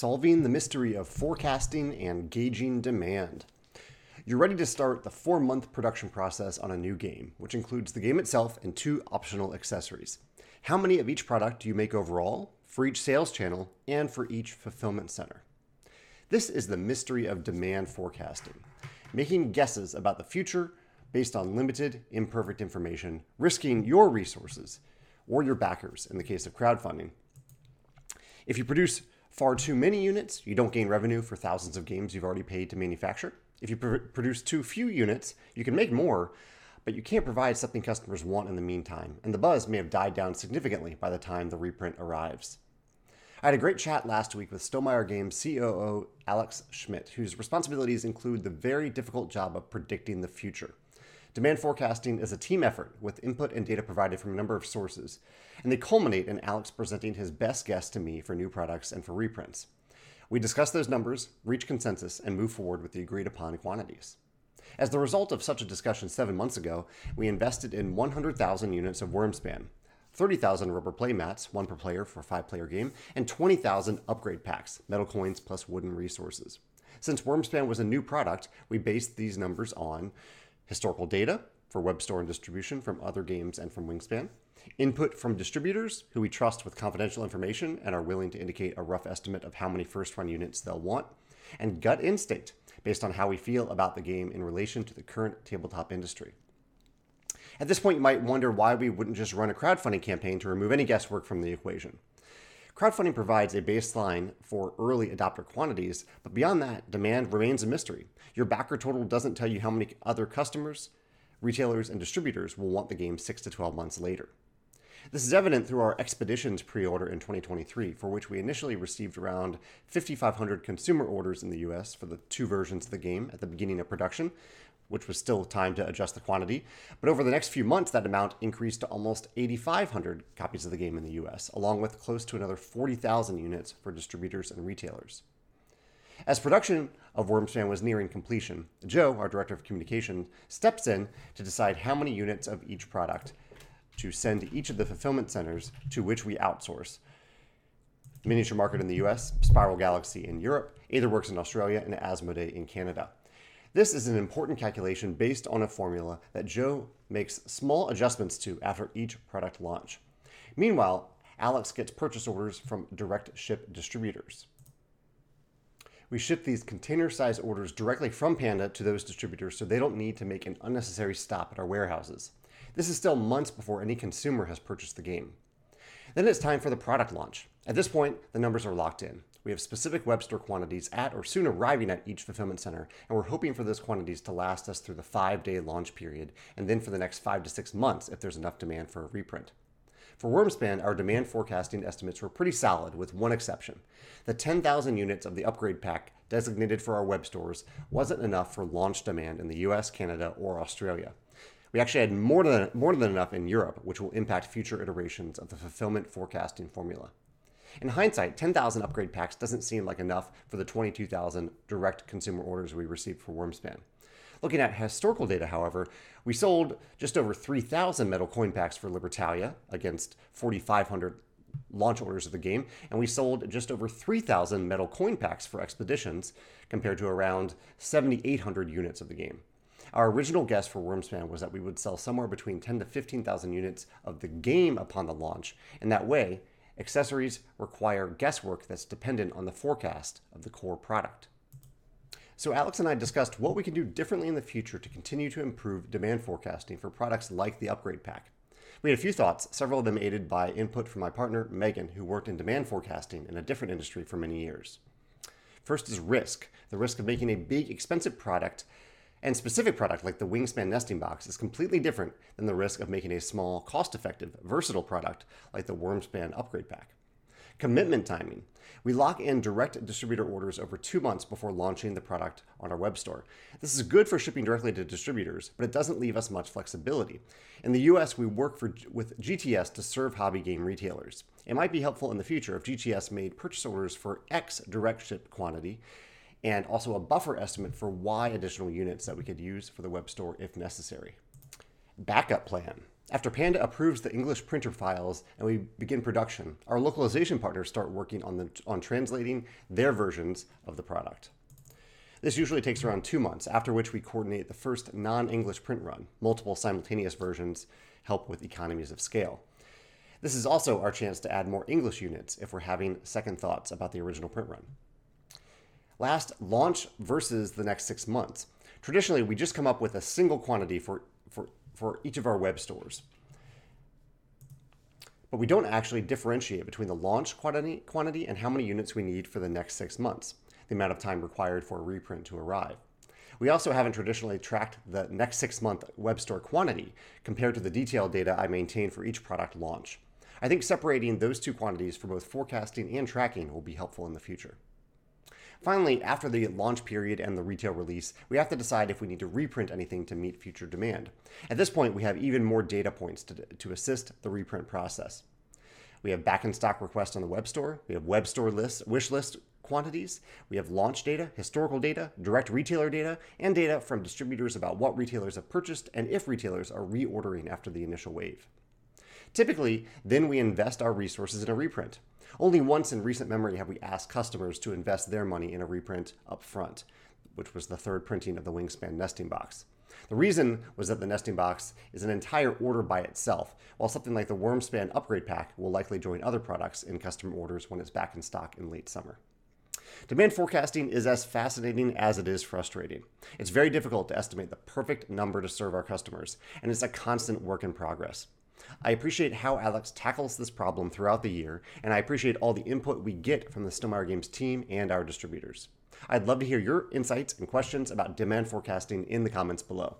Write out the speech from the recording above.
solving the mystery of forecasting and gauging demand. You're ready to start the four month production process on a new game, which includes the game itself and two optional accessories. How many of each product do you make overall, for each sales channel, and for each fulfillment center? This is the mystery of demand forecasting, making guesses about the future based on limited, imperfect information, risking your resources or your backers in the case of crowdfunding. If you produce far too many units, you don't gain revenue for thousands of games you've already paid to manufacture. If you pr- produce too few units, you can make more, but you can't provide something customers want in the meantime, and the buzz may have died down significantly by the time the reprint arrives. I had a great chat last week with Stonemaier Games COO Alex Schmidt, whose responsibilities include the very difficult job of predicting the future. Demand forecasting is a team effort with input and data provided from a number of sources, and they culminate in Alex presenting his best guess to me for new products and for reprints. We discuss those numbers, reach consensus, and move forward with the agreed upon quantities. As the result of such a discussion seven months ago, we invested in 100,000 units of Wyrmspan, 30,000 rubber play mats, one per player for a five player game, and 20,000 upgrade packs, metal coins plus wooden resources. Since Wyrmspan was a new product, we based these numbers on historical data for web store and distribution from other games and from Wingspan, input from distributors who we trust with confidential information and are willing to indicate a rough estimate of how many first run units they'll want, and gut instinct based on how we feel about the game in relation to the current tabletop industry. At this point, you might wonder why we wouldn't just run a crowdfunding campaign to remove any guesswork from the equation. Crowdfunding provides a baseline for early adopter quantities, but beyond that, demand remains a mystery. Your backer total doesn't tell you how many other customers, retailers, and distributors will want the game 6 to 12 months later. This is evident through our Expeditions pre order in 2023, for which we initially received around 5,500 consumer orders in the US for the two versions of the game at the beginning of production, which was still time to adjust the quantity. But over the next few months, that amount increased to almost 8,500 copies of the game in the US, along with close to another 40,000 units for distributors and retailers. As production of Wyrmspan was nearing completion, Joe, our director of communication, steps in to decide how many units of each product to send to each of the fulfillment centers to which we outsource. Miniature Market in the US, Spiral Galaxy in Europe, Aetherworks in Australia, and Asmodee in Canada. This is an important calculation based on a formula that Joe makes small adjustments to after each product launch. Meanwhile, Alex gets purchase orders from direct ship distributors. We ship these container sized orders directly from Panda to those distributors so they don't need to make an unnecessary stop at our warehouses. This is still months before any consumer has purchased the game. Then it's time for the product launch. At this point, the numbers are locked in. We have specific web store quantities at or soon arriving at each fulfillment center, and we're hoping for those quantities to last us through the five day launch period and then for the next five to six months if there's enough demand for a reprint. For Wyrmspan, our demand forecasting estimates were pretty solid, with one exception. The 10,000 units of the upgrade pack designated for our web stores wasn't enough for launch demand in the US, Canada, or Australia. We actually had more than, more than enough in Europe, which will impact future iterations of the fulfillment forecasting formula. In hindsight, 10,000 upgrade packs doesn't seem like enough for the 22,000 direct consumer orders we received for Wyrmspan. Looking at historical data, however, we sold just over 3,000 metal coin packs for Libertalia against 4,500 launch orders of the game, and we sold just over 3,000 metal coin packs for Expeditions compared to around 7,800 units of the game. Our original guess for Wyrmspan was that we would sell somewhere between 10 to 15,000 units of the game upon the launch, and that way, Accessories require guesswork that's dependent on the forecast of the core product. So, Alex and I discussed what we can do differently in the future to continue to improve demand forecasting for products like the upgrade pack. We had a few thoughts, several of them aided by input from my partner, Megan, who worked in demand forecasting in a different industry for many years. First is risk the risk of making a big, expensive product and specific product like the Wingspan nesting box is completely different than the risk of making a small, cost effective, versatile product like the Wyrmspan upgrade pack. Commitment timing. We lock in direct distributor orders over two months before launching the product on our web store. This is good for shipping directly to distributors, but it doesn't leave us much flexibility. In the US, we work for, with GTS to serve hobby game retailers. It might be helpful in the future if GTS made purchase orders for X direct ship quantity and also a buffer estimate for Y additional units that we could use for the web store if necessary. Backup plan. After Panda approves the English printer files and we begin production, our localization partners start working on, the, on translating their versions of the product. This usually takes around two months, after which we coordinate the first non English print run. Multiple simultaneous versions help with economies of scale. This is also our chance to add more English units if we're having second thoughts about the original print run. Last, launch versus the next six months. Traditionally, we just come up with a single quantity for, for, for each of our web stores. But we don't actually differentiate between the launch quantity, quantity and how many units we need for the next six months, the amount of time required for a reprint to arrive. We also haven't traditionally tracked the next six month web store quantity compared to the detailed data I maintain for each product launch. I think separating those two quantities for both forecasting and tracking will be helpful in the future. Finally, after the launch period and the retail release, we have to decide if we need to reprint anything to meet future demand. At this point, we have even more data points to, to assist the reprint process. We have back in stock requests on the web store. We have web store lists, wish list quantities. We have launch data, historical data, direct retailer data, and data from distributors about what retailers have purchased and if retailers are reordering after the initial wave. Typically, then we invest our resources in a reprint. Only once in recent memory have we asked customers to invest their money in a reprint up front, which was the third printing of the Wingspan nesting box. The reason was that the nesting box is an entire order by itself, while something like the Wyrmspan upgrade pack will likely join other products in customer orders when it's back in stock in late summer. Demand forecasting is as fascinating as it is frustrating. It's very difficult to estimate the perfect number to serve our customers, and it's a constant work in progress. I appreciate how Alex tackles this problem throughout the year, and I appreciate all the input we get from the Stonemaier Games team and our distributors. I'd love to hear your insights and questions about demand forecasting in the comments below.